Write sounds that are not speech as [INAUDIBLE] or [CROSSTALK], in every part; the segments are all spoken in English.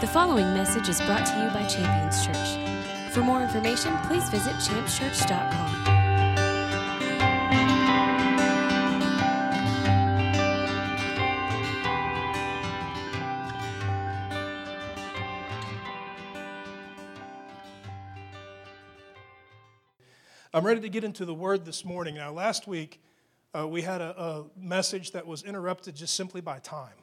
The following message is brought to you by Champions Church. For more information, please visit championschurch.com. I'm ready to get into the word this morning. Now, last week uh, we had a, a message that was interrupted just simply by time.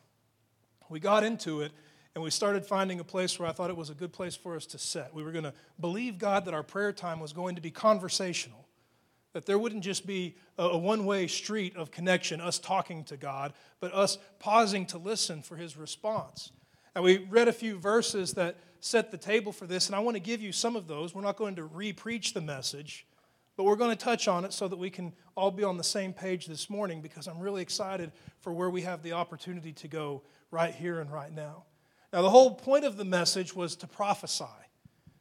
We got into it and we started finding a place where I thought it was a good place for us to set. We were going to believe God that our prayer time was going to be conversational, that there wouldn't just be a, one way street of connection, us talking to God, but us pausing to listen for His response. And we read a few verses that set the table for this, and I want to give you some of those. We're not going to re preach the message. But we're going to touch on it so that we can all be on the same page this morning because I'm really excited for where we have the opportunity to go right here and right now. Now, the whole point of the message was to prophesy.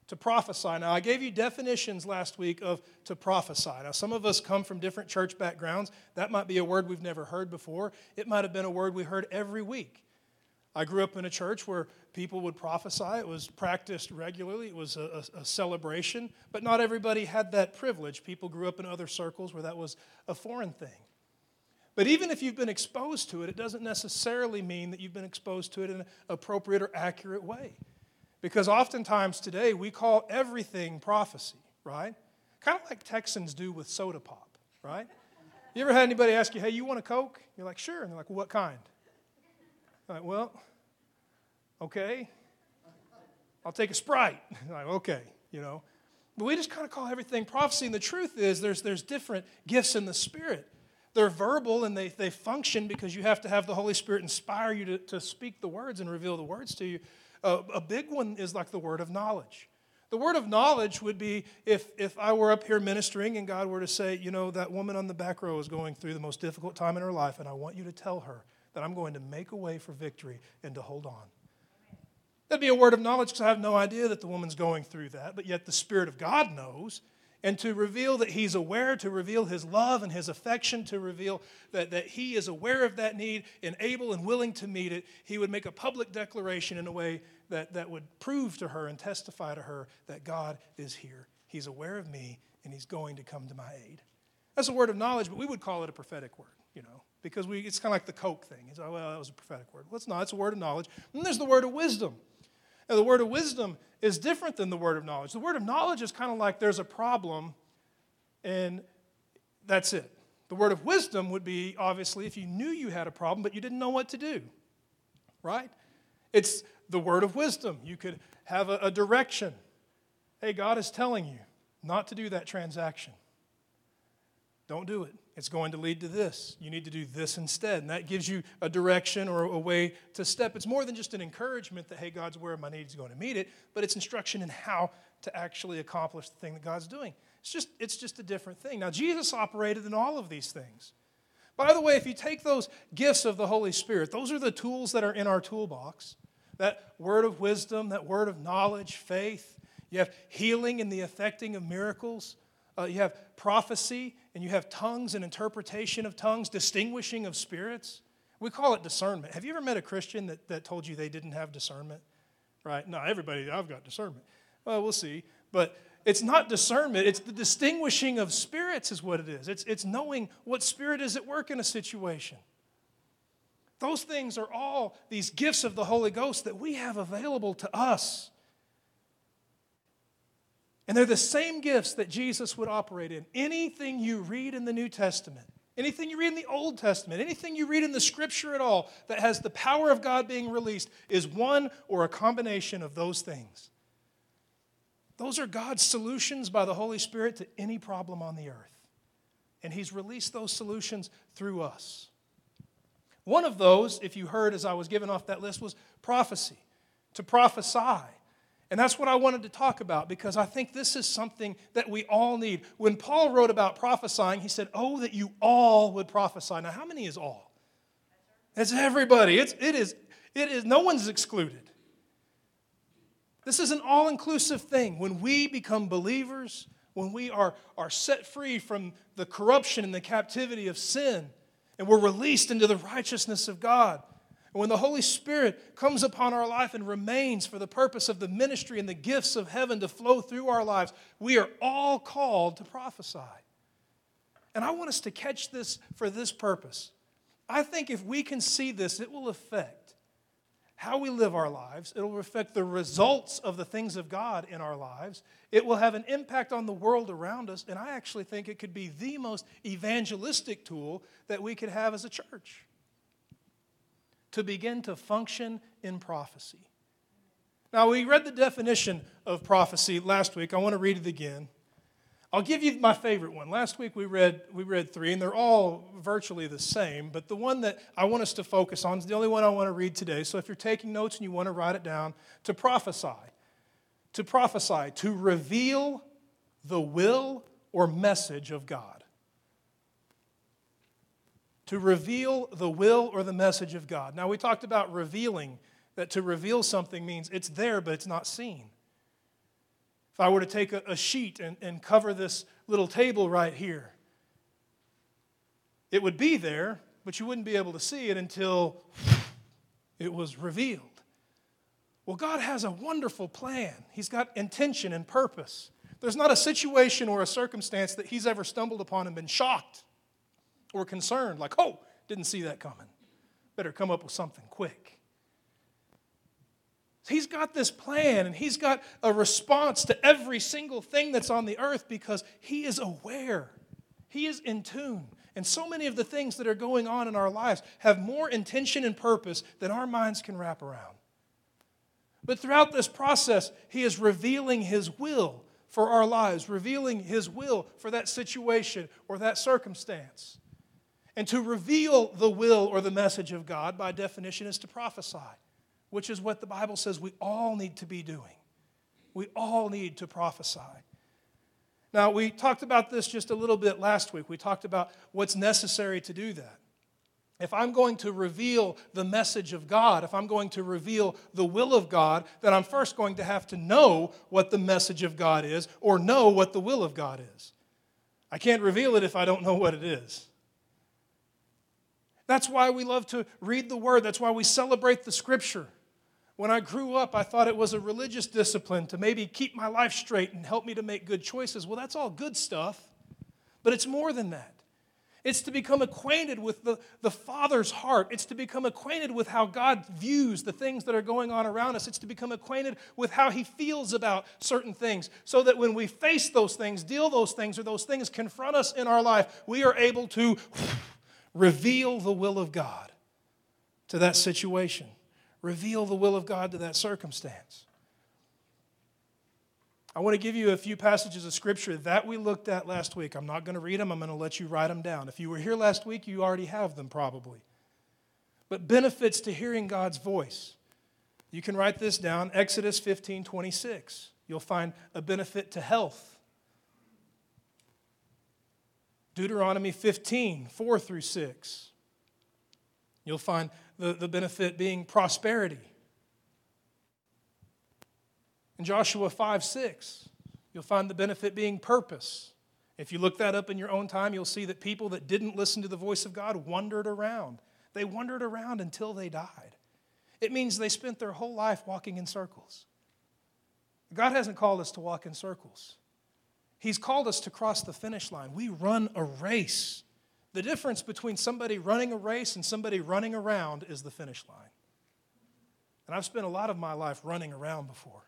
To prophesy. Now, I gave you definitions last week of to prophesy. Now, some of us come from different church backgrounds. That might be a word we've never heard before. It might have been a word we heard every week. I grew up in a church where people would prophesy. It was practiced regularly, it was a, a, celebration, but not everybody had that privilege. People grew up in other circles where that was a foreign thing. But even if you've been exposed to it, it doesn't necessarily mean that you've been exposed to it in an appropriate or accurate way. Because oftentimes today we call everything prophecy, right? Kind of like Texans do with soda pop, right? You ever had anybody ask you, hey, you want a Coke? You're like, sure. And they're like, well, what kind? I'm Like, well, okay. I'll take a Sprite. [LAUGHS] I'm like, okay, you know. But we just kind of call everything prophecy. And the truth is, there's, there's different gifts in the Spirit. They're verbal and they, they function because you have to have the Holy Spirit inspire you to, to speak the words and reveal the words to you. A big one is like the word of knowledge. The word of knowledge would be if, if I were up here ministering and God were to say, you know, that woman on the back row is going through the most difficult time in her life, and I want you to tell her that I'm going to make a way for victory and to hold on. That'd be a word of knowledge because I have no idea that the woman's going through that, but yet the Spirit of God knows. And to reveal that He's aware, to reveal His love and His affection, to reveal that, that He is aware of that need and able and willing to meet it, He would make a public declaration in a way that, that would prove to her and testify to her that God is here. He's aware of me and He's going to come to my aid. That's a word of knowledge, but we would call it a prophetic word, you know because we, it's kind of like the Coke thing. It's, oh, well, that was a prophetic word. Well, it's not. It's a word of knowledge. And there's the word of wisdom. And the word of wisdom is different than the word of knowledge. The word of knowledge is kind of like there's a problem, and that's it. The word of wisdom would be obviously if you knew you had a problem, but you didn't know what to do, right? It's the word of wisdom. You could have a, a direction. Hey, God is telling you not to do that transaction. Don't do it. It's going to lead to this. You need to do this instead. And that gives you a direction or a way to step. It's more than just an encouragement that, hey, God's of my needs, is going to meet it, but it's instruction in how to actually accomplish the thing that God's doing. It's just, it's just a different thing. Now, Jesus operated in all of these things. By the way, if you take those gifts of the Holy Spirit, those are the tools that are in our toolbox that word of wisdom, that word of knowledge, faith. You have healing and the effecting of miracles. Uh, you have prophecy and you have tongues and interpretation of tongues, distinguishing of spirits. We call it discernment. Have you ever met a Christian that, that told you they didn't have discernment? Right? No, everybody, I've got discernment. Well, we'll see. But it's not discernment, it's the distinguishing of spirits, is what it is. It's, it's knowing what spirit is at work in a situation. Those things are all these gifts of the Holy Ghost that we have available to us. And they're the same gifts that Jesus would operate in. Anything you read in the New Testament, anything you read in the Old Testament, anything you read in the Scripture at all that has the power of God being released is one or a combination of those things. Those are God's solutions by the Holy Spirit to any problem on the earth. And He's released those solutions through us. One of those, if you heard as I was giving off that list, was prophecy, to prophesy. And that's what I wanted to talk about because I think this is something that we all need. When Paul wrote about prophesying, he said, Oh, that you all would prophesy. Now, how many is all? It's everybody. It's, it, is, it is, no one's excluded. This is an all inclusive thing. When we become believers, when we are, are set free from the corruption and the captivity of sin, and we're released into the righteousness of God, And when the Holy Spirit comes upon our life and remains for the purpose of the ministry and the gifts of heaven to flow through our lives, we are all called to prophesy. And I want us to catch this for this purpose. I think if we can see this, it will affect how we live our lives. It'll affect the results of the things of God in our lives. It will have an impact on the world around us. And I actually think it could be the most evangelistic tool that we could have as a church to begin to function in prophecy. Now, we read the definition of prophecy last week. I want to read it again. I'll give you my favorite one. Last week we read, we read three, and they're all virtually the same, but the one that I want us to focus on is the only one I want to read today. So if you're taking notes and you want to write it down, to prophesy. To prophesy, to reveal the will or message of God. To reveal the will or the message of God. Now, we talked about revealing, that to reveal something means it's there, but it's not seen. If I were to take a, a sheet and, and cover this little table right here, it would be there, but you wouldn't be able to see it until it was revealed. Well, God has a wonderful plan. He's got intention and purpose. There's not a situation or a circumstance that He's ever stumbled upon and been shocked or concerned, like, oh, didn't see that coming. Better come up with something quick. He's got this plan and he's got a response to every single thing that's on the earth because he is aware. He is in tune. And so many of the things that are going on in our lives have more intention and purpose than our minds can wrap around. But throughout this process, he is revealing his will for our lives, revealing his will for that situation or that circumstance. And to reveal the will or the message of God, by definition, is to prophesy which is what the Bible says we all need to be doing. We all need to prophesy. Now, we talked about this just a little bit last week. We talked about what's necessary to do that. If I'm going to reveal the message of God, if I'm going to reveal the will of God, then I'm first going to have to know what the message of God is or know what the will of God is. I can't reveal it if I don't know what it is. That's why we love to read the Word. That's why we celebrate the Scripture. When I grew up, I thought it was a religious discipline to maybe keep my life straight and help me to make good choices. Well, that's all good stuff, but it's more than that. It's to become acquainted with the, the Father's heart. It's to become acquainted with how God views the things that are going on around us. It's to become acquainted with how He feels about certain things so that when we face those things, deal those things, or those things confront us in our life, we are able to reveal the will of God to that situation reveal the will of God to that circumstance. I want to give you a few passages of scripture that we looked at last week. I'm not going to read them, I'm going to let you write them down. If you were here last week, you already have them probably. But benefits to hearing God's voice. You can write this down Exodus 15 26. You'll find a benefit to health. Deuteronomy 15 4 through 6. You'll find the, the benefit being prosperity. In Joshua 5 6, you'll find the benefit being purpose. If you look that up in your own time, you'll see that people that didn't listen to the voice of God wandered around. They wandered around until they died. It means they spent their whole life walking in circles. God hasn't called us to walk in circles, He's called us to cross the finish line. We run a race. The difference between somebody running a race and somebody running around is the finish line. And I've spent a lot of my life running around before.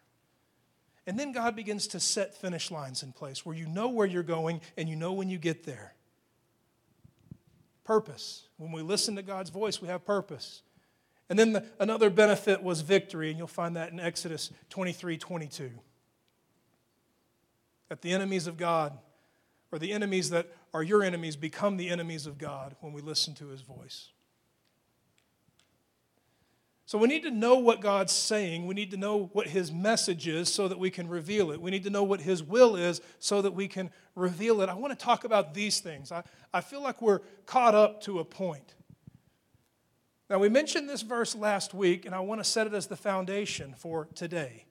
And then God begins to set finish lines in place where you know where you're going and you know when you get there. Purpose. When we listen to God's voice, we have purpose. And then the, another benefit was victory, and you'll find that in Exodus 23 22. That the enemies of God or the enemies that are your enemies become the enemies of God when we listen to his voice. So we need to know what God's saying. We need to know what his message is so that we can reveal it. We need to know what his will is so that we can reveal it. I want to talk about these things. I, I feel like we're caught up to a point. Now, we mentioned this verse last week, and I want to set it as the foundation for today.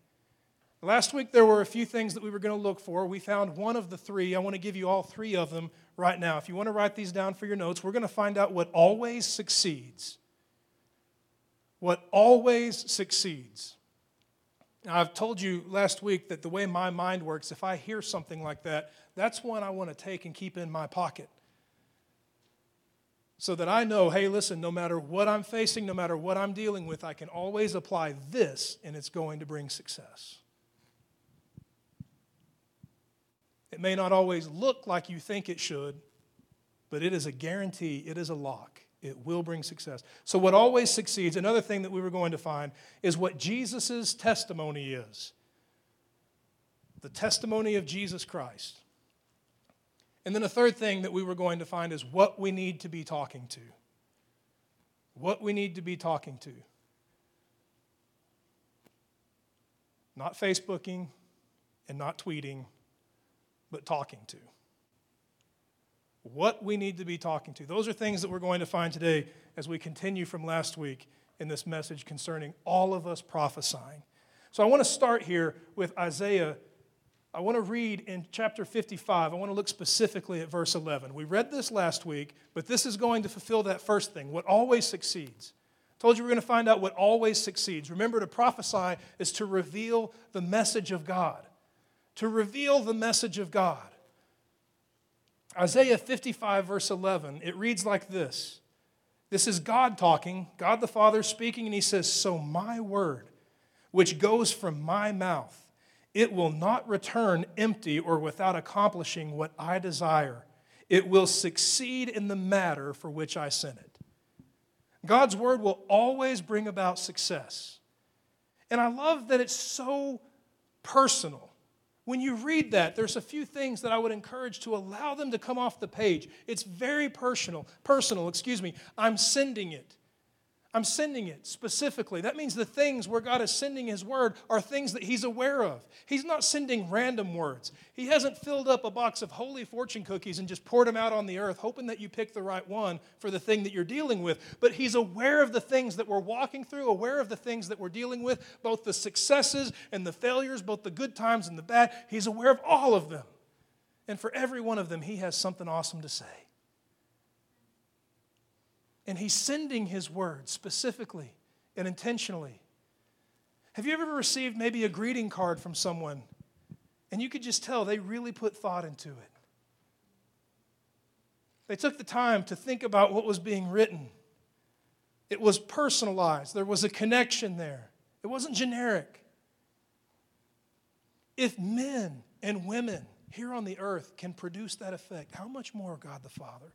Last week, there were a few things that we were going to look for. We found one of the three. I want to give you all three of them right now. If you want to write these down for your notes, we're going to find out what always succeeds. what always succeeds. Now, I've told you last week that the way my mind works, if I hear something like that, that's one I want to take and keep in my pocket. So that I know, hey, listen, no matter what I'm facing, no matter what I'm dealing with, I can always apply this and it's going to bring success. It may not always look like you think it should, but it is a guarantee, it is a lock. It will bring success. So, what always succeeds, another thing that we were going to find, is what Jesus' testimony is the testimony of Jesus Christ. And then a third thing that we were going to find is what we need to be talking to. What we need to be talking to. Not Facebooking and not tweeting, but talking to what we need to be talking to. Those are things that we're going to find today as we continue from last week in this message concerning all of us prophesying. So I want to start here with Isaiah. I want to read in chapter 55. I want to look specifically at verse 11. We read this last week, but this is going to fulfill that first thing what always succeeds. I told you we're going to find out what always succeeds. Remember, to prophesy is to reveal the message of God. To reveal the message of God. Isaiah 55, verse 11, it reads like this This is God talking, God the Father speaking, and he says, So my word, which goes from my mouth, it will not return empty or without accomplishing what I desire. It will succeed in the matter for which I sent it. God's word will always bring about success. And I love that it's so personal. When you read that, there's a few things that I would encourage to allow them to come off the page. It's very personal, personal, excuse me. I'm sending it. I'm sending it specifically. That means the things where God is sending His word are things that He's aware of. He's not sending random words. He hasn't filled up a box of holy fortune cookies and just poured them out on the earth, hoping that you pick the right one for the thing that you're dealing with. But He's aware of the things that we're walking through, aware of the things that we're dealing with, both the successes and the failures, both the good times and the bad. He's aware of all of them. And for every one of them, He has something awesome to say. And he's sending his word specifically and intentionally. Have you ever received maybe a greeting card from someone and you could just tell they really put thought into it? They took the time to think about what was being written. It was personalized, there was a connection there, it wasn't generic. If men and women here on the earth can produce that effect, how much more God the Father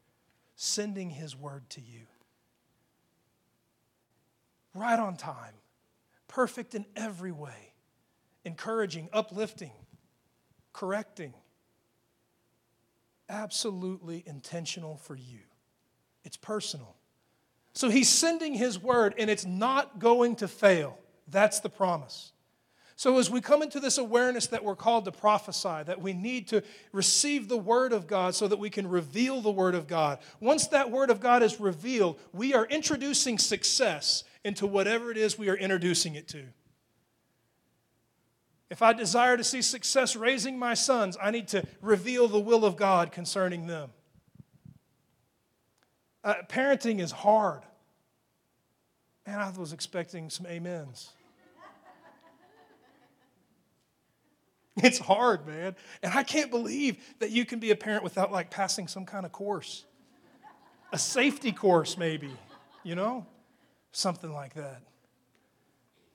sending His word to you? Right on time, perfect in every way, encouraging, uplifting, correcting. Absolutely intentional for you. It's personal. So he's sending his word, and it's not going to fail. That's the promise. So, as we come into this awareness that we're called to prophesy, that we need to receive the Word of God so that we can reveal the Word of God, once that Word of God is revealed, we are introducing success into whatever it is we are introducing it to. If I desire to see success raising my sons, I need to reveal the will of God concerning them. Uh, parenting is hard. Man, I was expecting some amens. [LAUGHS] It's hard, man. And I can't believe that you can be a parent without like passing some kind of course. A safety course, maybe, you know? Something like that.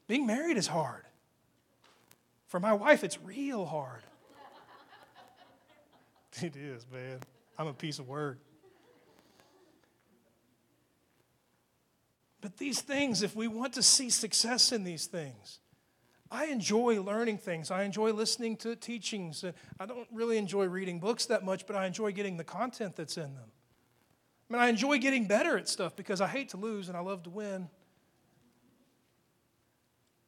Being married is hard. For my wife, it's real hard. [LAUGHS] it is, man. I'm a piece of work. But these things, if we want to see success in these things, I enjoy learning things. I enjoy listening to teachings. I don't really enjoy reading books that much, but I enjoy getting the content that's in them. I mean, I enjoy getting better at stuff because I hate to lose and I love to win.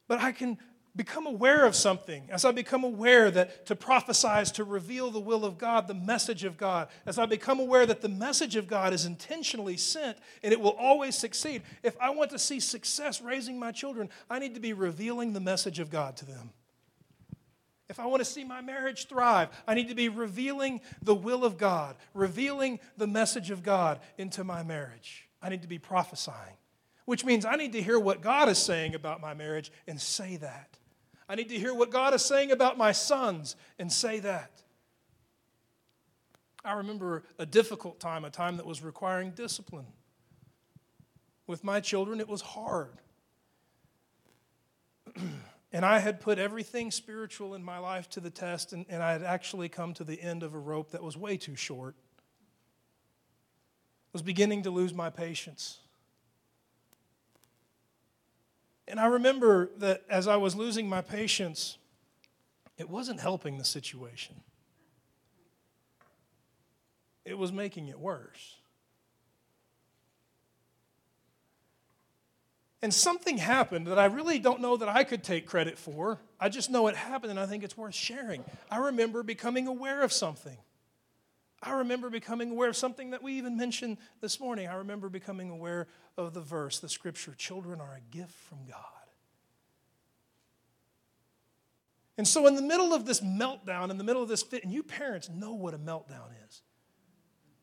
But I can become aware of something, as I become aware that to prophesy is to reveal the will of God, the message of God, as I become aware that the message of God is intentionally sent and it will always succeed. If I want to see success raising my children, I need to be revealing the message of God to them. If I want to see my marriage thrive, I need to be revealing the will of God, revealing the message of God into my marriage. I need to be prophesying. which means I need to hear what God is saying about my marriage and say that. I need to hear what God is saying about my sons and say that. I remember a difficult time, a time that was requiring discipline. With my children, it was hard. [CLEARS THROAT] and I had put everything spiritual in my life to the test, and, and I had actually come to the end of a rope that was way too short. I was beginning to lose my patience. And I remember that as I was losing my patience, it wasn't helping the situation, it was making it worse. And something happened that I really don't know that I could take credit for. I just know it happened and I think it's worth sharing. I remember becoming aware of something. I remember becoming aware of something that we even mentioned this morning. I remember becoming aware of the verse, the scripture children are a gift from God. And so, in the middle of this meltdown, in the middle of this fit, and you parents know what a meltdown is.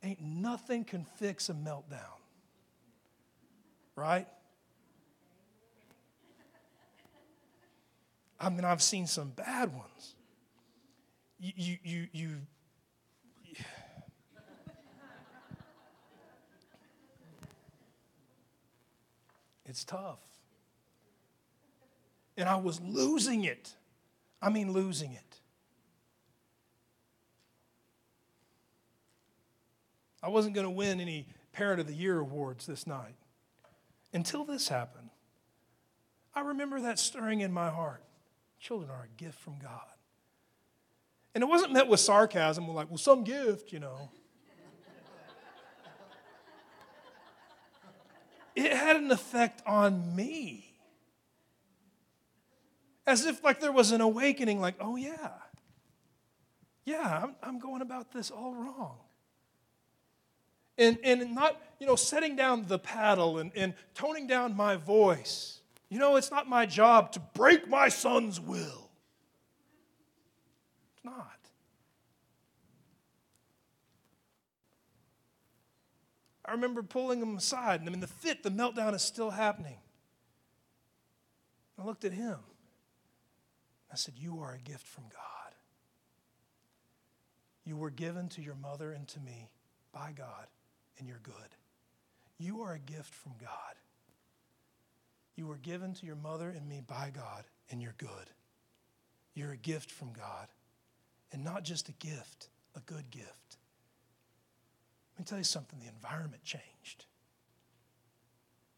Ain't nothing can fix a meltdown. Right? I mean, I've seen some bad ones. You, you, you, you It's tough. And I was losing it. I mean, losing it. I wasn't going to win any Parent of the Year awards this night until this happened. I remember that stirring in my heart. Children are a gift from God. And it wasn't met with sarcasm, like, well, some gift, you know. it had an effect on me. As if like there was an awakening, like, oh yeah, yeah, I'm, I'm going about this all wrong. And, and not, you know, setting down the paddle and, and toning down my voice. You know, it's not my job to break my son's will. It's not. I remember pulling him aside, and I mean, the fit, the meltdown is still happening. I looked at him. I said, You are a gift from God. You were given to your mother and to me by God, and you're good. You are a gift from God. You were given to your mother and me by God, and you're good. You're a gift from God. And not just a gift, a good gift. Let me tell you something the environment changed.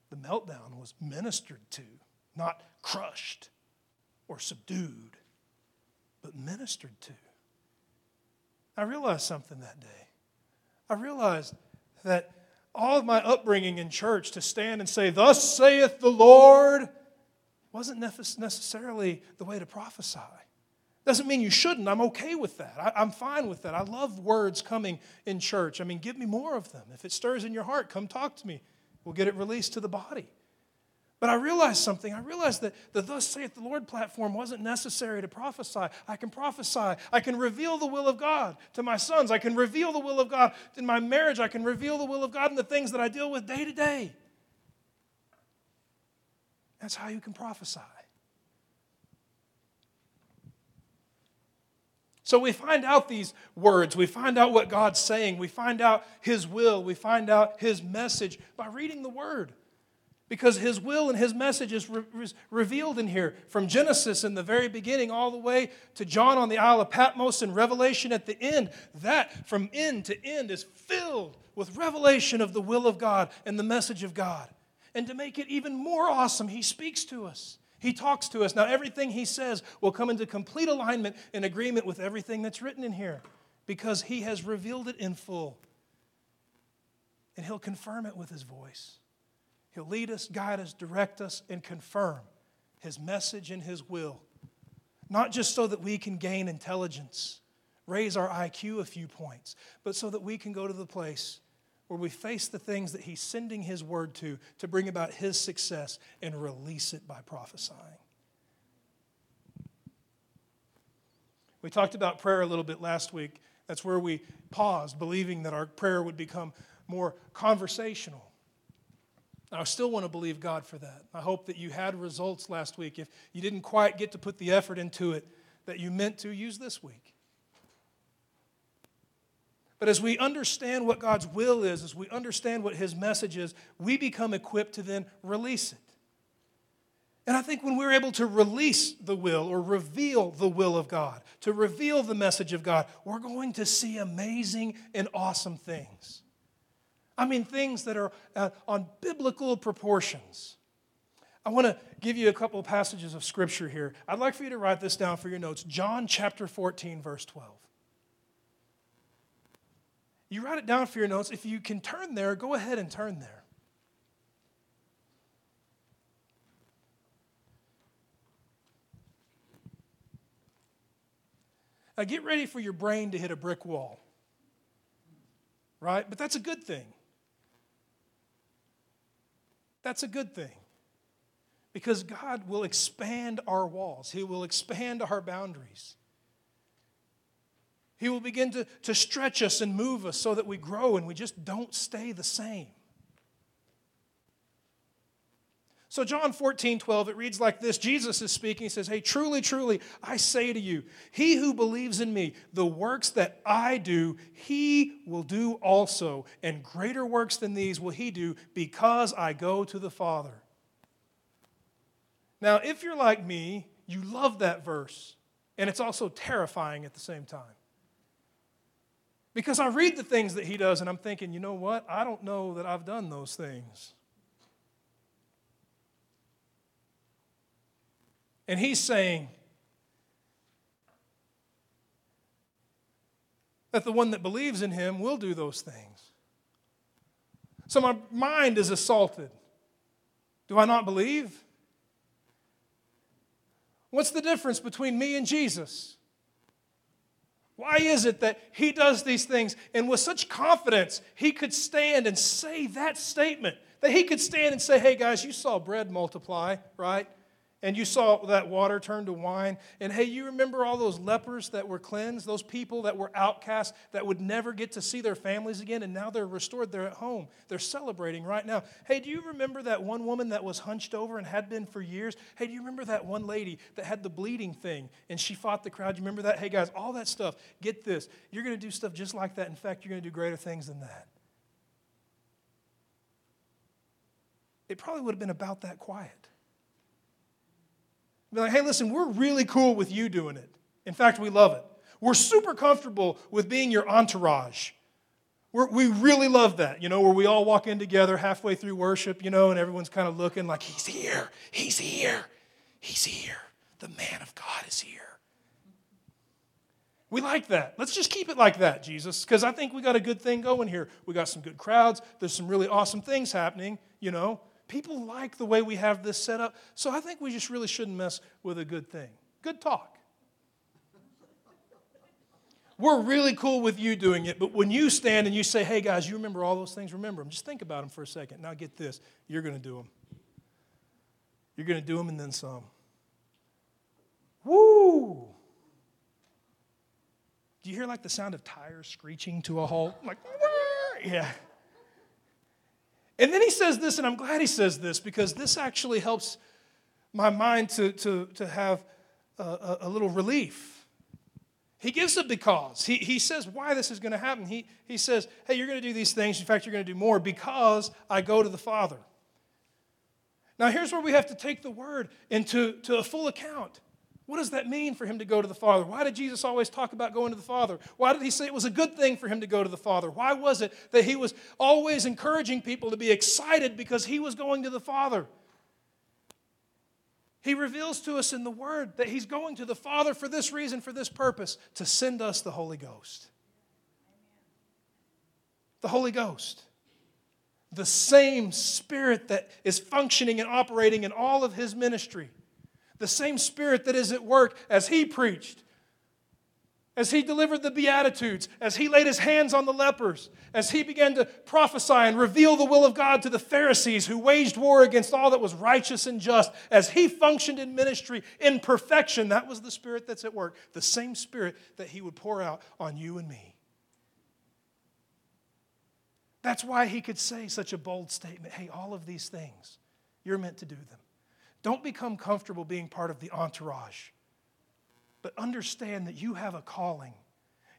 The meltdown was ministered to, not crushed or subdued, but ministered to. I realized something that day. I realized that all of my upbringing in church to stand and say, Thus saith the Lord, wasn't necessarily the way to prophesy. Doesn't mean you shouldn't. I'm okay with that. I, am fine with that. I love words coming in church. I mean, give me more of them. If it stirs in your heart, come talk to me. We'll get it released to the body. But I realized something. I realized that the Thus saith the Lord platform wasn't necessary to prophesy. I can prophesy. I can reveal the will of God to my sons. I can reveal the will of God in my marriage. I can reveal the will of God in the things that I deal with day to day. That's how you can prophesy. So we find out these words. We find out what God's saying. We find out His will. We find out His message by reading the Word. Because His will and His message is re- revealed in here from Genesis in the very beginning all the way to John on the Isle of Patmos and Revelation at the end. That from end to end is filled with revelation of the will of God and the message of God. And to make it even more awesome, He speaks to us. He talks to us. Now, everything he says will come into complete alignment and agreement with everything that's written in here because he has revealed it in full. And he'll confirm it with his voice. He'll lead us, guide us, direct us, and confirm his message and his will. Not just so that we can gain intelligence, raise our IQ a few points, but so that we can go to the place where we face the things that He's sending His word to to bring about His success and release it by prophesying. We talked about prayer a little bit last week. That's where we paused, believing that our prayer would become more conversational. I still want to believe God for that. I hope that you had results last week. If you didn't quite get to put the effort into it that you meant to, use this week. But as we understand what God's will is, as we understand what His message is, we become equipped to then release it. And I think when we're able to release the will or reveal the will of God, to reveal the message of God, we're going to see amazing and awesome things. I mean, things that are uh, on biblical proportions. I want to give you a couple of passages of scripture here. I'd like for you to write this down for your notes. John chapter 14, verse 12. You write it down for your notes. If you can turn there, go ahead and turn there. Now get ready for your brain to hit a brick wall. Right? But that's a good thing. That's a good thing. Because God will expand our walls, He will expand our boundaries. He will begin to, to stretch us and move us so that we grow and we just don't stay the same. So, John 14, 12, it reads like this Jesus is speaking. He says, Hey, truly, truly, I say to you, he who believes in me, the works that I do, he will do also. And greater works than these will he do because I go to the Father. Now, if you're like me, you love that verse, and it's also terrifying at the same time. Because I read the things that he does, and I'm thinking, you know what? I don't know that I've done those things. And he's saying that the one that believes in him will do those things. So my mind is assaulted. Do I not believe? What's the difference between me and Jesus? Why is it that he does these things and with such confidence he could stand and say that statement? That he could stand and say, hey guys, you saw bread multiply, right? And you saw that water turn to wine. And hey, you remember all those lepers that were cleansed, those people that were outcasts that would never get to see their families again, and now they're restored. They're at home. They're celebrating right now. Hey, do you remember that one woman that was hunched over and had been for years? Hey, do you remember that one lady that had the bleeding thing and she fought the crowd? You remember that? Hey, guys, all that stuff. Get this. You're going to do stuff just like that. In fact, you're going to do greater things than that. It probably would have been about that quiet. Be like, hey, listen, we're really cool with you doing it. In fact, we love it. We're super comfortable with being your entourage. We're, we really love that, you know, where we all walk in together halfway through worship, you know, and everyone's kind of looking like, He's here, He's here, He's here. The man of God is here. We like that. Let's just keep it like that, Jesus, because I think we got a good thing going here. We got some good crowds. There's some really awesome things happening, you know. People like the way we have this set up, so I think we just really shouldn't mess with a good thing. Good talk. We're really cool with you doing it, but when you stand and you say, hey guys, you remember all those things, remember them. Just think about them for a second. Now get this you're going to do them. You're going to do them and then some. Woo! Do you hear like the sound of tires screeching to a halt? Like, yeah. And then he says this, and I'm glad he says this because this actually helps my mind to, to, to have a, a little relief. He gives a because. He, he says why this is going to happen. He, he says, hey, you're going to do these things. In fact, you're going to do more because I go to the Father. Now, here's where we have to take the word into to a full account. What does that mean for him to go to the Father? Why did Jesus always talk about going to the Father? Why did he say it was a good thing for him to go to the Father? Why was it that he was always encouraging people to be excited because he was going to the Father? He reveals to us in the Word that he's going to the Father for this reason, for this purpose, to send us the Holy Ghost. The Holy Ghost. The same Spirit that is functioning and operating in all of his ministry the same Spirit that is at work as he preached, as he delivered the Beatitudes, as he laid his hands on the lepers, as he began to prophesy and reveal the will of God to the Pharisees who waged war against all that was righteous and just, as he functioned in ministry in perfection, that was the Spirit that's at work, the same Spirit that he would pour out on you and me. That's why he could say such a bold statement hey, all of these things, you're meant to do them. Don't become comfortable being part of the entourage, but understand that you have a calling.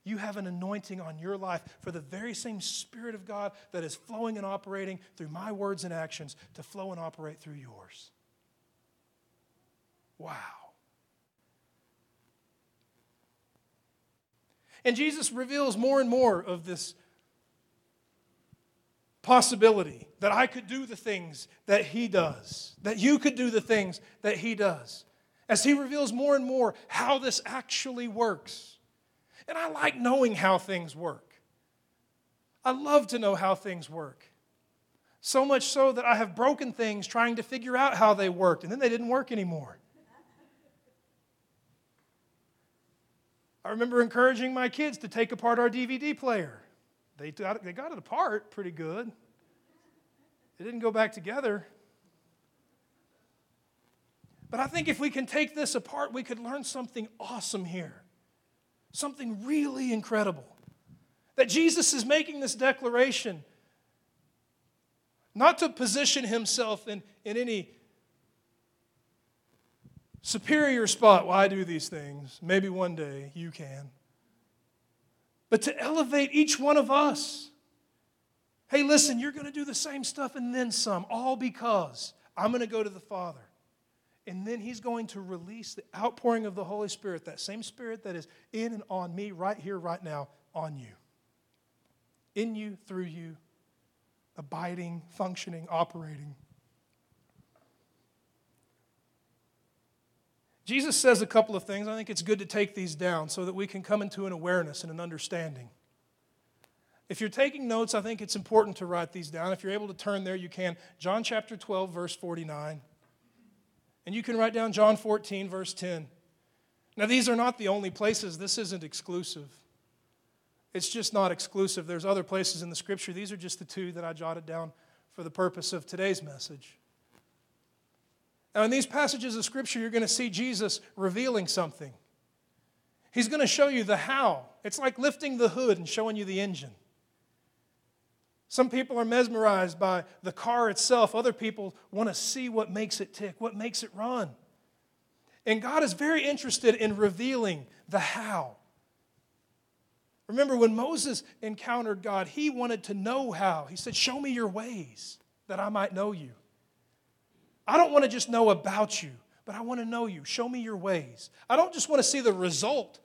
You have an anointing on your life for the very same Spirit of God that is flowing and operating through my words and actions to flow and operate through yours. Wow. And Jesus reveals more and more of this possibility that I could do the things that He does, that you could do the things that He does, as He reveals more and more how this actually works. And I like knowing how things work. I love to know how things work. So much so that I have broken things trying to figure out how they worked, and then they didn't work anymore. I remember encouraging my kids to take apart our DVD player. They got, they got it apart pretty good. It didn't go back together. But I think if we can take this apart, we could learn something awesome here. Something really incredible. That Jesus is making this declaration not to position himself in, in any superior spot. Well, I do these things. Maybe one day you can. But to elevate each one of us. Hey, listen, you're going to do the same stuff and then some, all because I'm going to go to the Father. And then He's going to release the outpouring of the Holy Spirit, that same Spirit that is in and on me right here, right now, on you. In you, through you, abiding, functioning, operating. Jesus says a couple of things. I think it's good to take these down so that we can come into an awareness and an understanding. If you're taking notes, I think it's important to write these down. If you're able to turn there, you can. John chapter 12, verse 49. And you can write down John 14, verse 10. Now, these are not the only places. This isn't exclusive. It's just not exclusive. There's other places in the scripture. These are just the two that I jotted down for the purpose of today's message. Now, in these passages of Scripture, you're going to see Jesus revealing something. He's going to show you the how. It's like lifting the hood and showing you the engine. Some people are mesmerized by the car itself, other people want to see what makes it tick, what makes it run. And God is very interested in revealing the how. Remember, when Moses encountered God, he wanted to know how. He said, Show me your ways that I might know you. I don't want to just know about you, but I want to know you. Show me your ways. I don't just want to see the result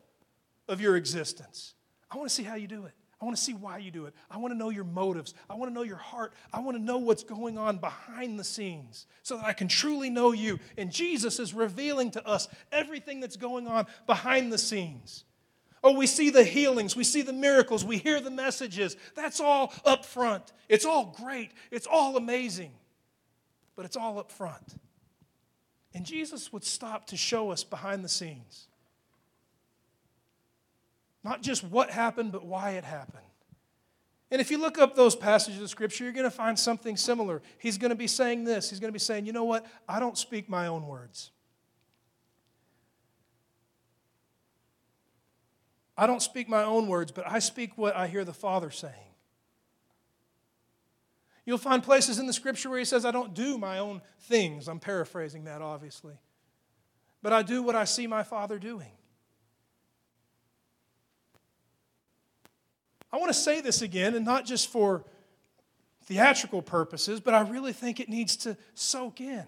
of your existence. I want to see how you do it. I want to see why you do it. I want to know your motives. I want to know your heart. I want to know what's going on behind the scenes so that I can truly know you. And Jesus is revealing to us everything that's going on behind the scenes. Oh, we see the healings, we see the miracles, we hear the messages. That's all up front. It's all great, it's all amazing but it's all up front. And Jesus would stop to show us behind the scenes. Not just what happened, but why it happened. And if you look up those passages of Scripture, you're going to find something similar. He's going to be saying this. He's going to be saying, you know what? I don't speak my own words. I don't speak my own words, but I speak what I hear the Father saying. You'll find places in the scripture where he says, I don't do my own things. I'm paraphrasing that, obviously. But I do what I see my Father doing. I want to say this again, and not just for theatrical purposes, but I really think it needs to soak in.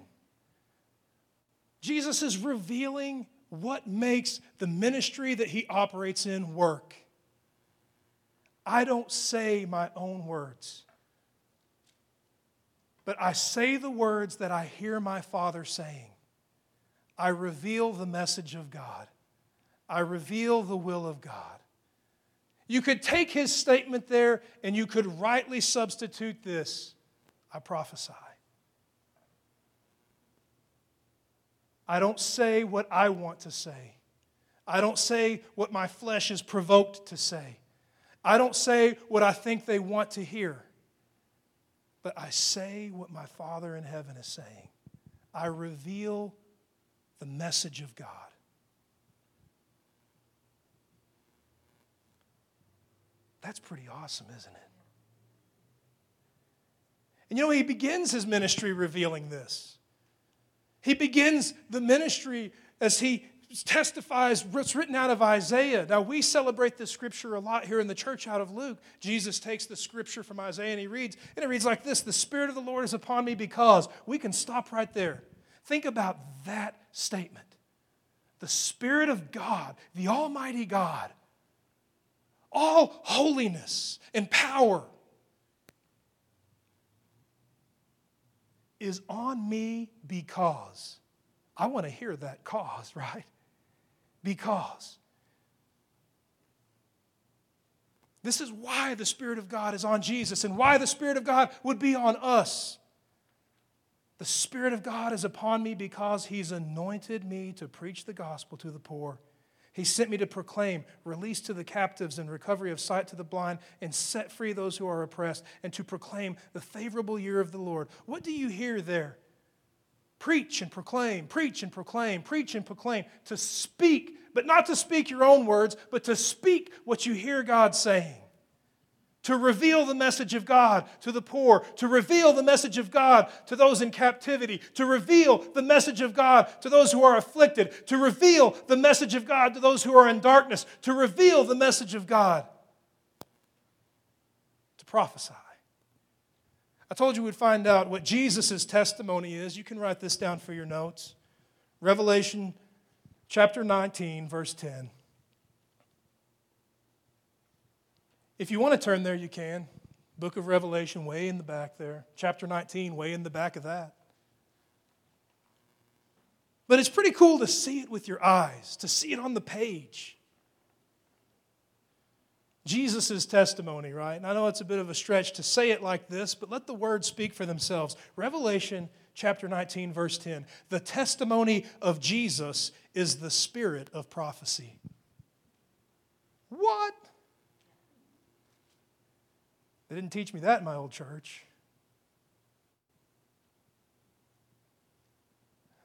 Jesus is revealing what makes the ministry that he operates in work. I don't say my own words. But I say the words that I hear my Father saying. I reveal the message of God. I reveal the will of God. You could take his statement there and you could rightly substitute this I prophesy. I don't say what I want to say. I don't say what my flesh is provoked to say. I don't say what I think they want to hear but I say what my Father in heaven is saying. I reveal the message of God. That's pretty awesome, isn't it? And you know, he begins his ministry revealing this. He begins the ministry as he testifies what's written out of Isaiah. Now, we celebrate this scripture a lot here in the church out of Luke. Jesus takes the scripture from Isaiah and he reads, and it reads like this The Spirit of the Lord is upon me because. We can stop right there. Think about that statement. The Spirit of God, the Almighty God, all holiness and power is on me because. I want to hear that cause, [LAUGHS] right? Because. This is why the Spirit of God is on Jesus and why the Spirit of God would be on us. The Spirit of God is upon me because He's anointed me to preach the gospel to the poor. He sent me to proclaim release to the captives and recovery of sight to the blind and set free those who are oppressed and to proclaim the favorable year of the Lord. What do you hear there? Preach and proclaim, preach and proclaim, preach and proclaim. To speak, but not to speak your own words, but to speak what you hear God saying to reveal the message of God to the poor, to reveal the message of God to those in captivity, to reveal the message of God to those who are afflicted, to reveal the message of God to those who are in darkness, to reveal the message of God, to prophesy. I told you we'd find out what Jesus' testimony is. You can write this down for your notes. Revelation chapter 19, verse 10. If you want to turn there, you can. Book of Revelation, way in the back there. Chapter 19, way in the back of that. But it's pretty cool to see it with your eyes, to see it on the page. Jesus' testimony, right? And I know it's a bit of a stretch to say it like this, but let the words speak for themselves. Revelation chapter 19, verse 10. The testimony of Jesus is the spirit of prophecy. What? They didn't teach me that in my old church.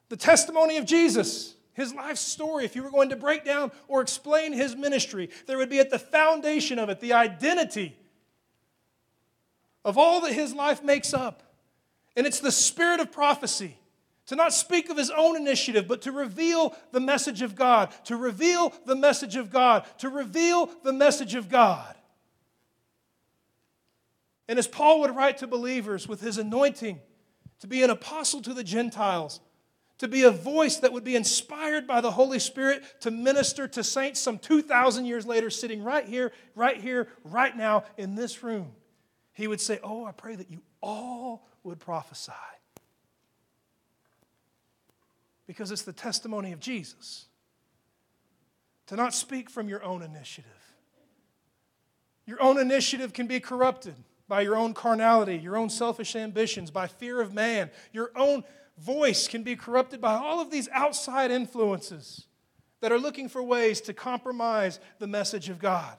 The testimony of Jesus, his life story, if you were going to break down or explain his ministry, there would be at the foundation of it the identity of all that his life makes up. And it's the spirit of prophecy to not speak of his own initiative, but to reveal the message of God, to reveal the message of God, to reveal the message of God. And as Paul would write to believers with his anointing to be an apostle to the Gentiles, to be a voice that would be inspired by the Holy Spirit to minister to saints some 2,000 years later, sitting right here, right here, right now in this room, he would say, Oh, I pray that you all would prophesy. Because it's the testimony of Jesus. To not speak from your own initiative. Your own initiative can be corrupted by your own carnality, your own selfish ambitions, by fear of man. Your own voice can be corrupted by all of these outside influences that are looking for ways to compromise the message of God.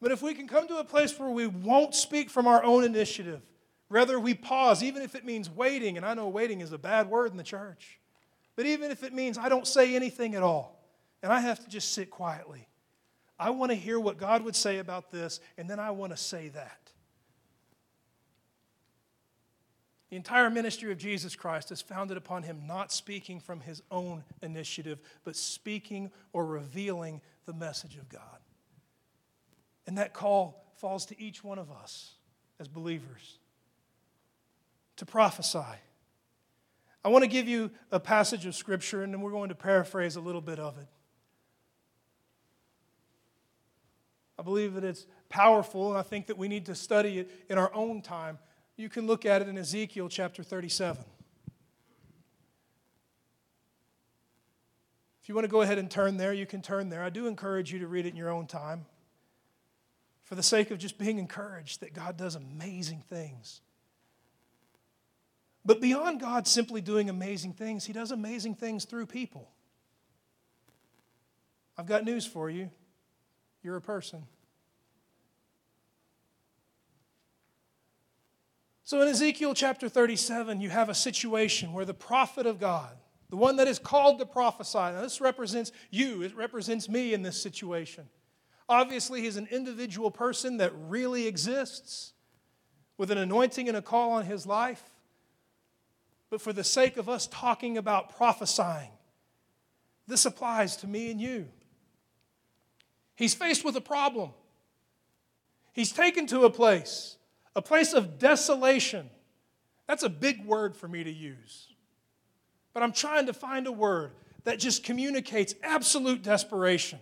But if we can come to a place where we won't speak from our own initiative, rather we pause, even if it means waiting, and I know waiting is a bad word in the church, but even if it means I don't say anything at all, and I have to just sit quietly I want to hear what God would say about this, and then I want to say that. The entire ministry of Jesus Christ is founded upon him not speaking from his own initiative, but speaking or revealing the message of God. And that call falls to each one of us as believers to prophesy. I want to give you a passage of Scripture, and then we're going to paraphrase a little bit of it. I believe that it's powerful, and I think that we need to study it in our own time. You can look at it in Ezekiel chapter 37. If you want to go ahead and turn there, you can turn there. I do encourage you to read it in your own time for the sake of just being encouraged that God does amazing things. But beyond God simply doing amazing things, He does amazing things through people. I've got news for you. You're a person. So in Ezekiel chapter 37, you have a situation where the prophet of God, the one that is called to prophesy, now this represents you, it represents me in this situation. Obviously, he's an individual person that really exists with an anointing and a call on his life. But for the sake of us talking about prophesying, this applies to me and you. He's faced with a problem. He's taken to a place, a place of desolation. That's a big word for me to use. But I'm trying to find a word that just communicates absolute desperation.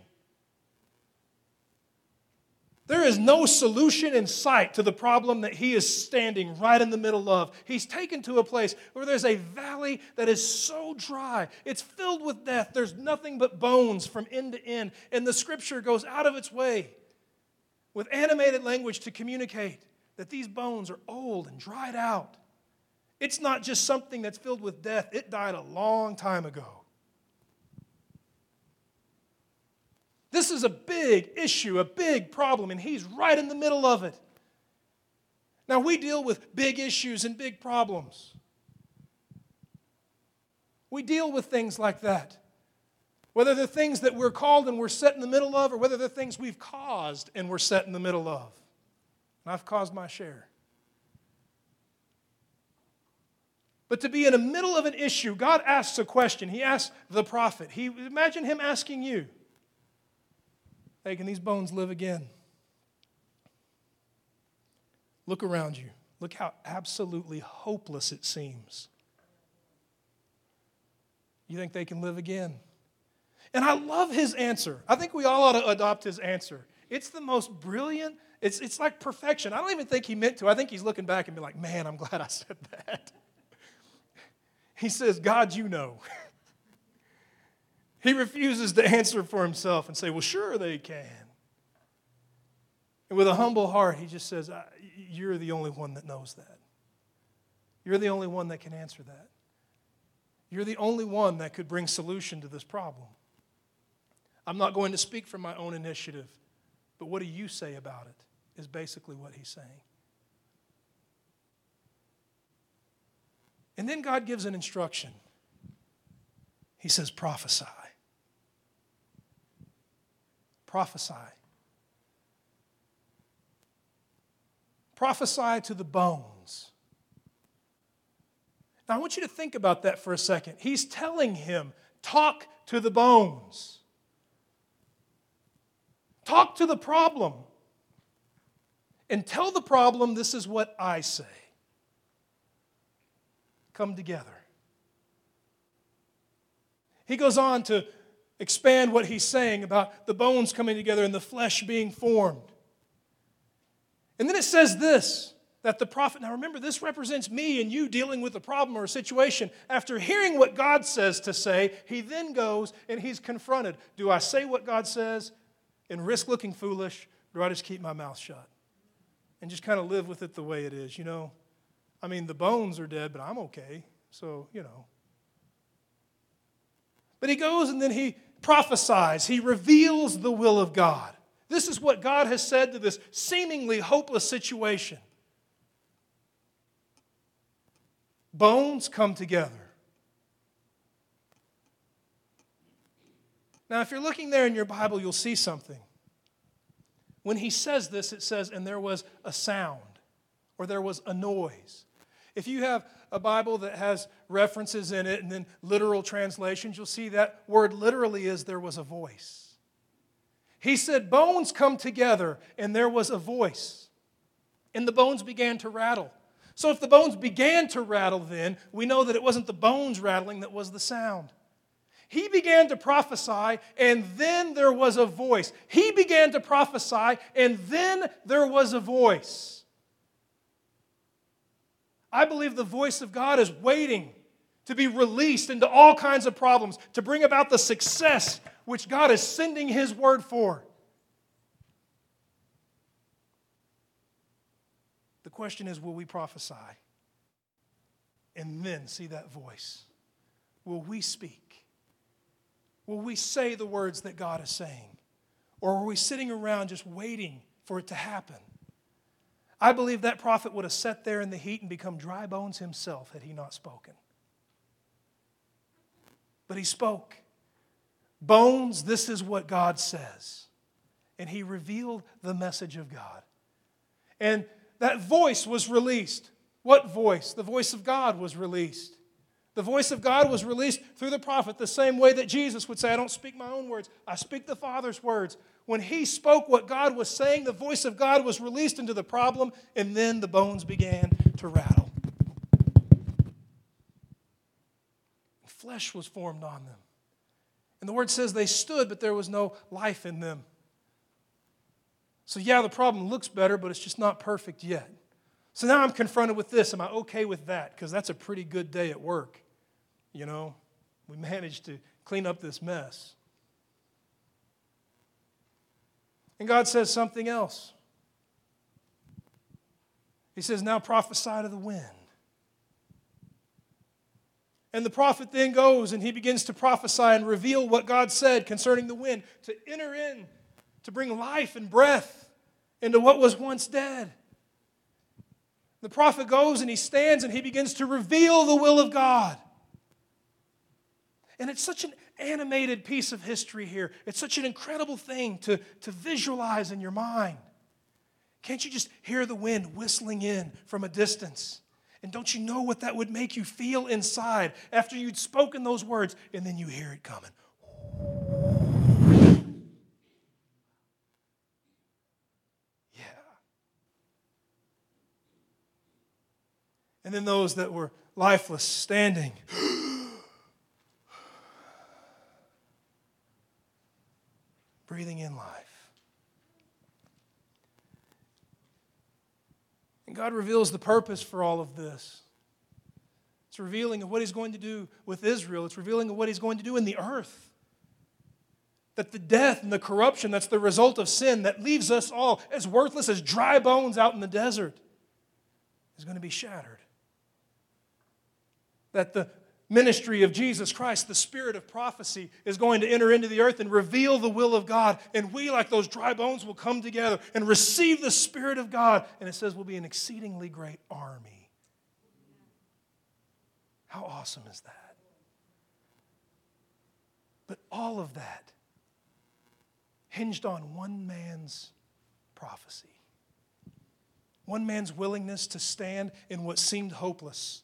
There is no solution in sight to the problem that he is standing right in the middle of. He's taken to a place where there's a valley that is so dry. It's filled with death. There's nothing but bones from end to end. And the scripture goes out of its way with animated language to communicate that these bones are old and dried out. It's not just something that's filled with death, it died a long time ago. This is a big issue, a big problem, and he's right in the middle of it. Now, we deal with big issues and big problems. We deal with things like that. Whether they're things that we're called and we're set in the middle of, or whether they're things we've caused and we're set in the middle of. And I've caused my share. But to be in the middle of an issue, God asks a question. He asks the prophet. He, imagine him asking you. Hey, can these bones live again? Look around you. Look how absolutely hopeless it seems. You think they can live again? And I love his answer. I think we all ought to adopt his answer. It's the most brilliant, it's, it's like perfection. I don't even think he meant to. I think he's looking back and be like, man, I'm glad I said that. [LAUGHS] He says, God, you know. [LAUGHS] He refuses to answer for himself and say, Well, sure they can. And with a humble heart, he just says, You're the only one that knows that. You're the only one that can answer that. You're the only one that could bring solution to this problem. I'm not going to speak from my own initiative, but what do you say about it? Is basically what he's saying. And then God gives an instruction. He says, prophesy prophesy. Prophesy to the bones. Now, I want you to think about that for a second. He's telling him, talk to the bones. Talk to the problem. And tell the problem this is what I say. Come together. He goes on to expand what he's saying about the bones coming together and the flesh being formed. And then it says this that the prophet, now remember, this represents me and you dealing with a problem or a situation. After hearing what God says to say, he then goes and he's confronted. Do I say what God says and risk looking foolish, or do I just keep my mouth shut and just kind of live with it the way it is? You know, I mean, the bones are dead, but I'm okay. So, you know. But he goes and then he prophesies, he reveals the will of God. This is what God has said to this seemingly hopeless situation. Bones come together. Now, if you're looking there in your Bible, you'll see something. When he says this, it says, and there was a sound, or there was a noise. If you have a Bible that has references in it and then literal translations, you'll see that word literally is there was a voice. He said, Bones come together, and there was a voice. And the bones began to rattle. So, if the bones began to rattle, then we know that it wasn't the bones rattling that was the sound. He began to prophesy, and then there was a voice. He began to prophesy, and then there was a voice. I believe the voice of God is waiting to be released into all kinds of problems, to bring about the success which God is sending His word for. The question is will we prophesy and then see that voice? Will we speak? Will we say the words that God is saying? Or are we sitting around just waiting for it to happen? I believe that prophet would have sat there in the heat and become dry bones himself had he not spoken. But he spoke. Bones, this is what God says. and he revealed the message of God. And that voice was released. What voice? The voice of God was released. The voice of God was released through the prophet, the same way that Jesus would say, I don't speak my own words, I speak the Father's words. When he spoke what God was saying, the voice of God was released into the problem, and then the bones began to rattle. Flesh was formed on them. And the word says they stood, but there was no life in them. So, yeah, the problem looks better, but it's just not perfect yet. So now I'm confronted with this. Am I okay with that? Because that's a pretty good day at work. You know, we managed to clean up this mess. And God says something else. He says, Now prophesy to the wind. And the prophet then goes and he begins to prophesy and reveal what God said concerning the wind to enter in, to bring life and breath into what was once dead. The prophet goes and he stands and he begins to reveal the will of God. And it's such an animated piece of history here. It's such an incredible thing to, to visualize in your mind. Can't you just hear the wind whistling in from a distance? And don't you know what that would make you feel inside after you'd spoken those words and then you hear it coming? Yeah. And then those that were lifeless standing. Breathing in life. And God reveals the purpose for all of this. It's revealing of what He's going to do with Israel, it's revealing of what He's going to do in the earth. That the death and the corruption that's the result of sin that leaves us all as worthless as dry bones out in the desert is going to be shattered. That the ministry of Jesus Christ, the spirit of prophecy, is going to enter into the earth and reveal the will of God. And we, like those dry bones, will come together and receive the spirit of God. And it says we'll be an exceedingly great army. How awesome is that? But all of that hinged on one man's prophecy. One man's willingness to stand in what seemed hopeless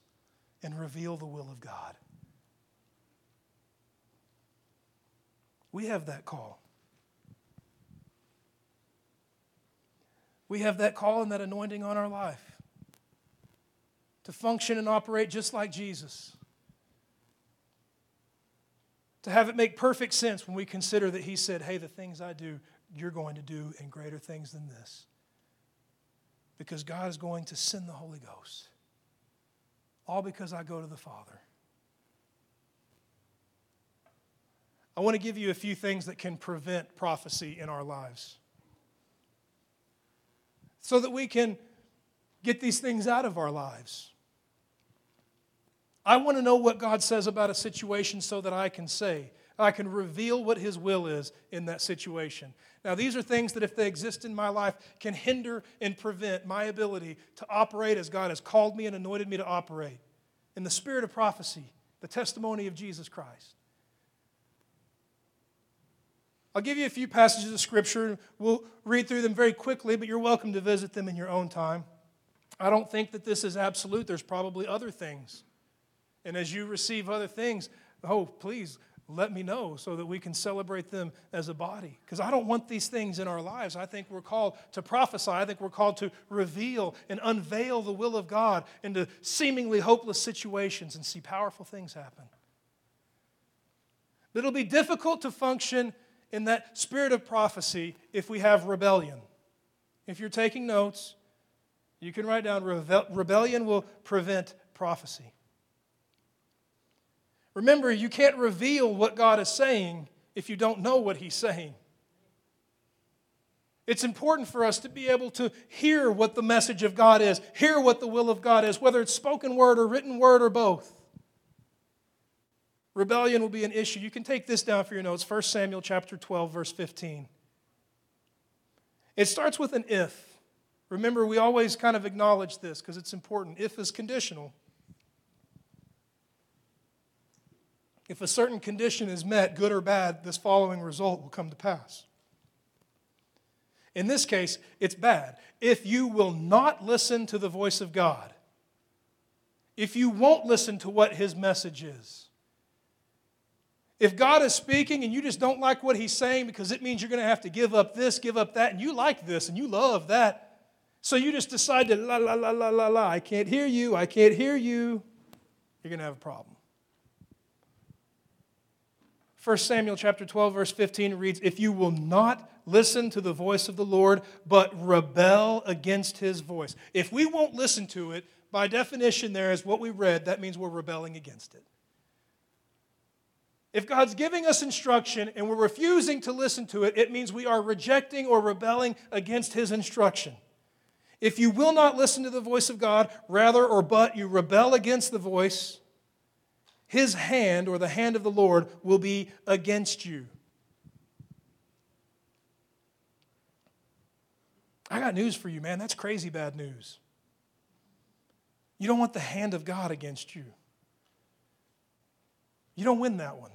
and reveal the will of God. We have that call. We have that call and that anointing on our life to function and operate just like Jesus. To have it make perfect sense when we consider that He said, Hey, the things I do, you're going to do, and greater things than this. Because God is going to send the Holy Ghost. All because I go to the Father. I want to give you a few things that can prevent prophecy in our lives so that we can get these things out of our lives. I want to know what God says about a situation so that I can say, I can reveal what His will is in that situation. Now, these are things that, if they exist in my life, can hinder and prevent my ability to operate as God has called me and anointed me to operate in the spirit of prophecy, the testimony of Jesus Christ. I'll give you a few passages of Scripture. We'll read through them very quickly, but you're welcome to visit them in your own time. I don't think that this is absolute. There's probably other things. And as you receive other things, oh, please let me know so that we can celebrate them as a body. Because I don't want these things in our lives. I think we're called to prophesy. I think we're called to reveal and unveil the will of God into seemingly hopeless situations and see powerful things happen. But it'll be difficult to function in that spirit of prophecy if we have rebellion. If you're taking notes, you can write down rebellion will prevent prophecy. Remember, you can't reveal what God is saying if you don't know what He's saying. It's important for us to be able to hear what the message of God is, hear what the will of God is, whether it's spoken word or written word or both. Rebellion will be an issue. You can take this down for your notes 1 Samuel chapter 12 verse 15. It starts with an if. Remember, we always kind of acknowledge this because it's important. If is conditional. If a certain condition is met, good or bad, this following result will come to pass. In this case, it's bad. If you will not listen to the voice of God, if you won't listen to what his message is, if God is speaking and you just don't like what he's saying because it means you're going to have to give up this, give up that, and you like this and you love that, so you just decide to la la la la la la, I can't hear you, I can't hear you, you're going to have a problem. 1 Samuel chapter 12 verse 15 reads, "If you will not listen to the voice of the Lord, but rebel against his voice." If we won't listen to it, by definition there is what we read, that means we're rebelling against it. If God's giving us instruction and we're refusing to listen to it, it means we are rejecting or rebelling against his instruction. If you will not listen to the voice of God, rather or but you rebel against the voice, his hand or the hand of the Lord will be against you. I got news for you, man. That's crazy bad news. You don't want the hand of God against you. You don't win that one.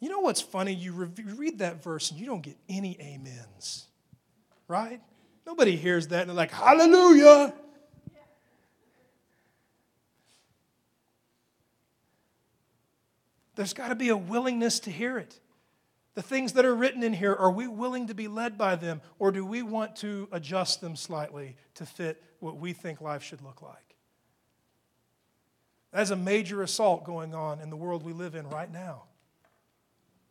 You know what's funny? You read that verse and you don't get any amens, right? Nobody hears that and they're like, Hallelujah. There's got to be a willingness to hear it. The things that are written in here, are we willing to be led by them, or do we want to adjust them slightly to fit what we think life should look like? That's a major assault going on in the world we live in right now.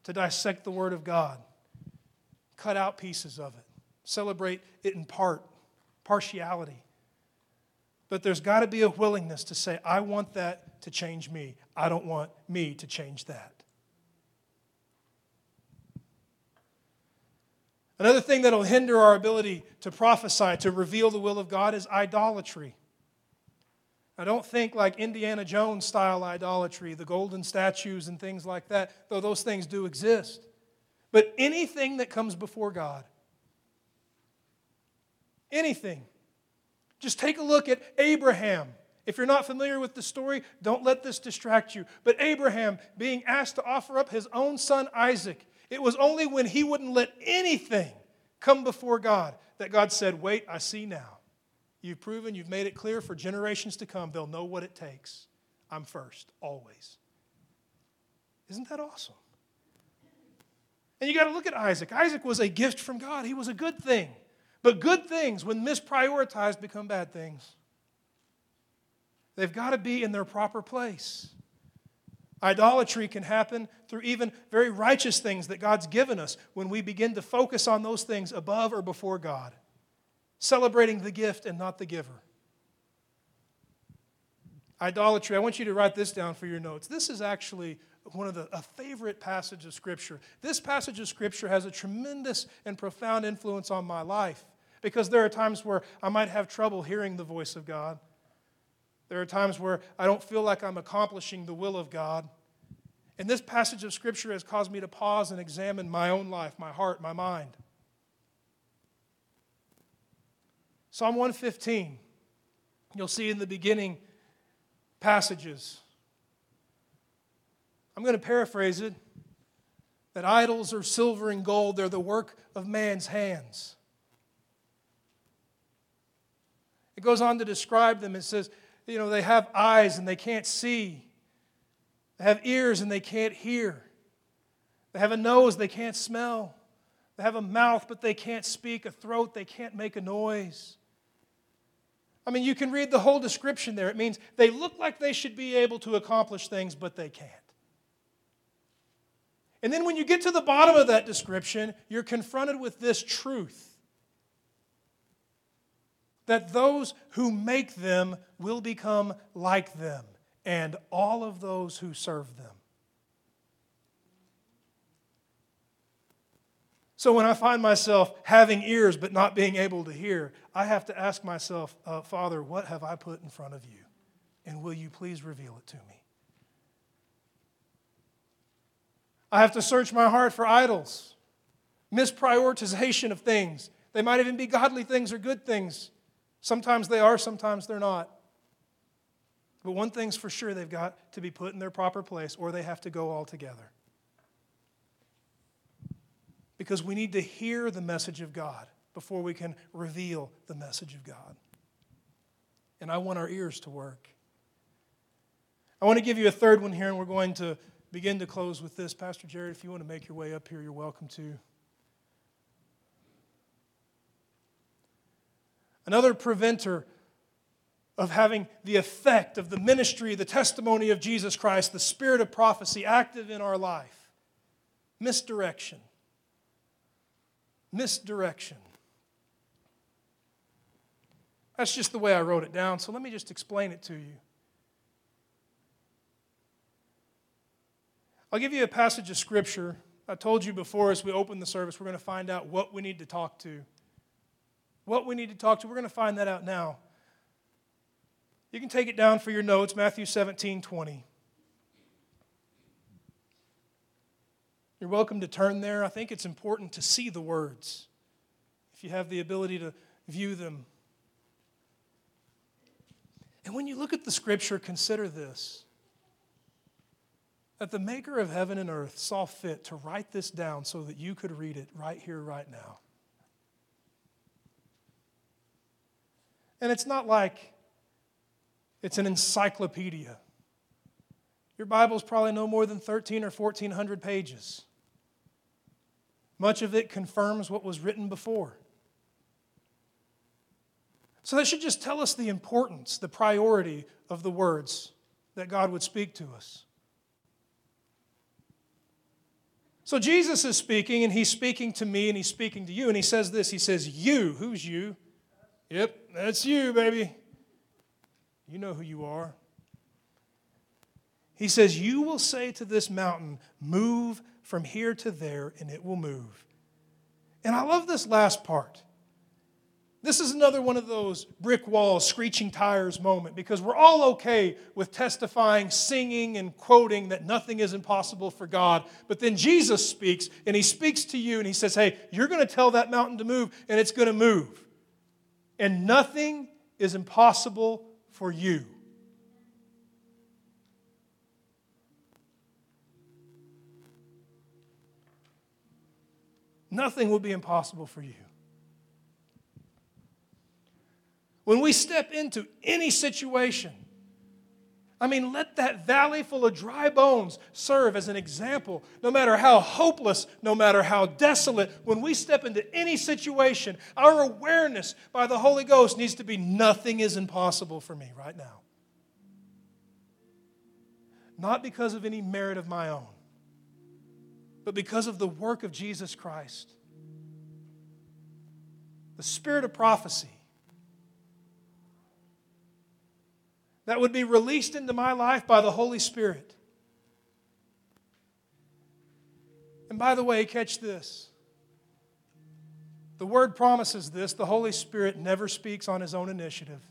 To dissect the Word of God, cut out pieces of it, celebrate it in part, partiality. But there's got to be a willingness to say, I want that to change me. I don't want me to change that. Another thing that will hinder our ability to prophesy, to reveal the will of God, is idolatry. I don't think like Indiana Jones style idolatry, the golden statues and things like that, though those things do exist. But anything that comes before God, anything. Just take a look at Abraham. If you're not familiar with the story, don't let this distract you. But Abraham being asked to offer up his own son Isaac, it was only when he wouldn't let anything come before God that God said, Wait, I see now. You've proven, you've made it clear for generations to come, they'll know what it takes. I'm first, always. Isn't that awesome? And you got to look at Isaac. Isaac was a gift from God, he was a good thing. But good things, when misprioritized, become bad things. They've got to be in their proper place. Idolatry can happen through even very righteous things that God's given us when we begin to focus on those things above or before God, celebrating the gift and not the giver. Idolatry, I want you to write this down for your notes. This is actually one of the a favorite passage of scripture. This passage of scripture has a tremendous and profound influence on my life because there are times where I might have trouble hearing the voice of God. There are times where I don't feel like I'm accomplishing the will of God. And this passage of Scripture has caused me to pause and examine my own life, my heart, my mind. Psalm 115, you'll see in the beginning passages. I'm going to paraphrase it that idols are silver and gold, they're the work of man's hands. It goes on to describe them. It says, you know, they have eyes and they can't see. They have ears and they can't hear. They have a nose they can't smell. They have a mouth but they can't speak, a throat they can't make a noise. I mean, you can read the whole description there. It means they look like they should be able to accomplish things, but they can't. And then when you get to the bottom of that description, you're confronted with this truth that those who make them will become like them, and all of those who serve them. So when I find myself having ears but not being able to hear, I have to ask myself, uh, Father, what have I put in front of you? And will you please reveal it to me? I have to search my heart for idols, misprioritization of things. They might even be godly things or good things. Sometimes they are, sometimes they're not. But one thing's for sure they've got to be put in their proper place or they have to go altogether. because we need to hear the message of God before we can reveal the message of God. And I want our ears to work. I want to give you a third one here, and we're going to begin to close with this. Pastor Jared, if you want to make your way up here, you're welcome to. Another preventer of having the effect of the ministry, the testimony of Jesus Christ, the spirit of prophecy active in our life. Misdirection. Misdirection. That's just the way I wrote it down, so let me just explain it to you. I'll give you a passage of scripture. I told you before as we open the service, we're going to find out what we need to talk to. What we need to talk to, we're going to find that out now. You can take it down for your notes, Matthew 17 20. You're welcome to turn there. I think it's important to see the words if you have the ability to view them. And when you look at the scripture, consider this that the maker of heaven and earth saw fit to write this down so that you could read it right here, right now. And it's not like it's an encyclopedia. Your Bible's probably no more than 13 or 1400 pages. Much of it confirms what was written before. So that should just tell us the importance, the priority of the words that God would speak to us. So Jesus is speaking, and he's speaking to me, and he's speaking to you, and he says this He says, You, who's you? Yep, that's you, baby. You know who you are. He says, You will say to this mountain, Move from here to there, and it will move. And I love this last part. This is another one of those brick walls, screeching tires moment because we're all okay with testifying, singing, and quoting that nothing is impossible for God. But then Jesus speaks, and he speaks to you, and he says, Hey, you're going to tell that mountain to move, and it's going to move. And nothing is impossible for you. Nothing will be impossible for you. When we step into any situation, I mean, let that valley full of dry bones serve as an example. No matter how hopeless, no matter how desolate, when we step into any situation, our awareness by the Holy Ghost needs to be nothing is impossible for me right now. Not because of any merit of my own, but because of the work of Jesus Christ. The spirit of prophecy that would be released into my life by the Holy Spirit. And by the way, catch this. The word promises this the Holy Spirit never speaks on his own initiative,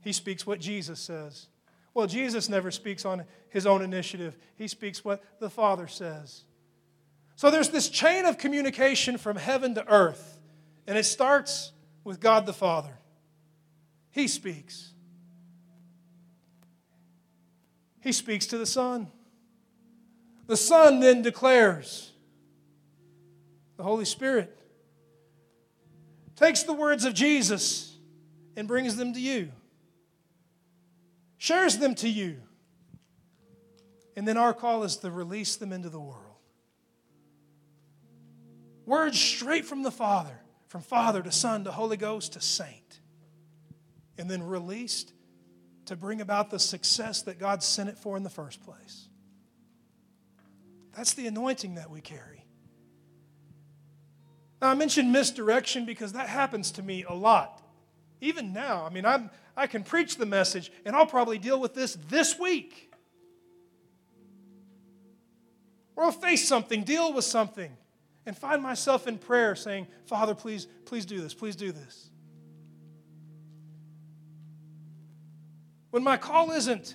he speaks what Jesus says. Well, Jesus never speaks on his own initiative, he speaks what the Father says. So there's this chain of communication from heaven to earth, and it starts with God the Father. He speaks. He speaks to the Son. The Son then declares. The Holy Spirit takes the words of Jesus and brings them to you, shares them to you. And then our call is to release them into the world. Words straight from the Father, from Father to Son to Holy Ghost to Saint, and then released to bring about the success that God sent it for in the first place. That's the anointing that we carry. Now, I mentioned misdirection because that happens to me a lot. Even now, I mean, I'm, I can preach the message, and I'll probably deal with this this week. Or I'll face something, deal with something, and find myself in prayer saying, Father, please, please do this, please do this. When my call isn't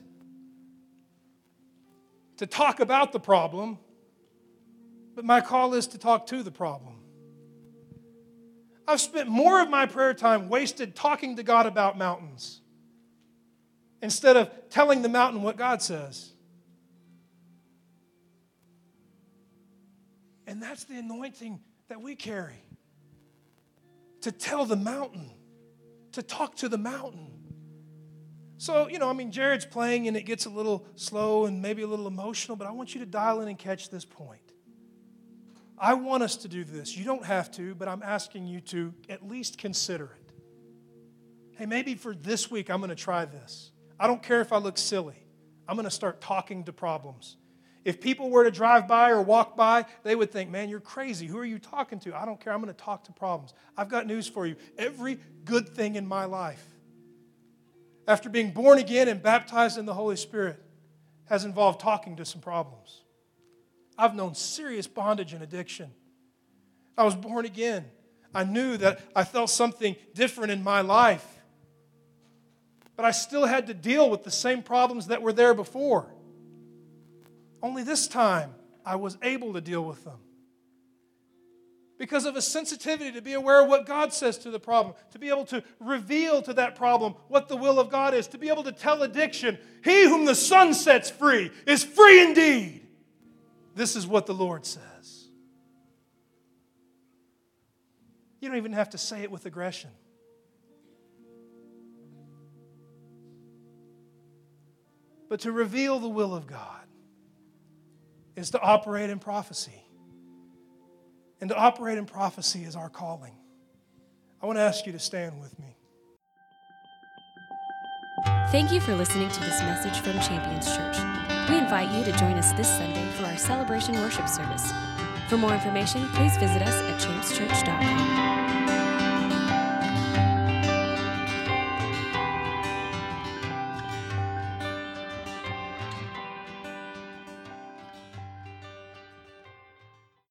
to talk about the problem, but my call is to talk to the problem. I've spent more of my prayer time wasted talking to God about mountains instead of telling the mountain what God says. And that's the anointing that we carry to tell the mountain, to talk to the mountain. So, you know, I mean, Jared's playing and it gets a little slow and maybe a little emotional, but I want you to dial in and catch this point. I want us to do this. You don't have to, but I'm asking you to at least consider it. Hey, maybe for this week, I'm going to try this. I don't care if I look silly. I'm going to start talking to problems. If people were to drive by or walk by, they would think, man, you're crazy. Who are you talking to? I don't care. I'm going to talk to problems. I've got news for you. Every good thing in my life, after being born again and baptized in the Holy Spirit, has involved talking to some problems. I've known serious bondage and addiction. I was born again. I knew that I felt something different in my life. But I still had to deal with the same problems that were there before. Only this time I was able to deal with them. Because of a sensitivity to be aware of what God says to the problem, to be able to reveal to that problem what the will of God is, to be able to tell addiction, He whom the Son sets free is free indeed. This is what the Lord says. You don't even have to say it with aggression. But to reveal the will of God is to operate in prophecy. And to operate in prophecy is our calling. I want to ask you to stand with me. Thank you for listening to this message from Champions Church. We invite you to join us this Sunday for our celebration worship service. For more information, please visit us at championschurch.org.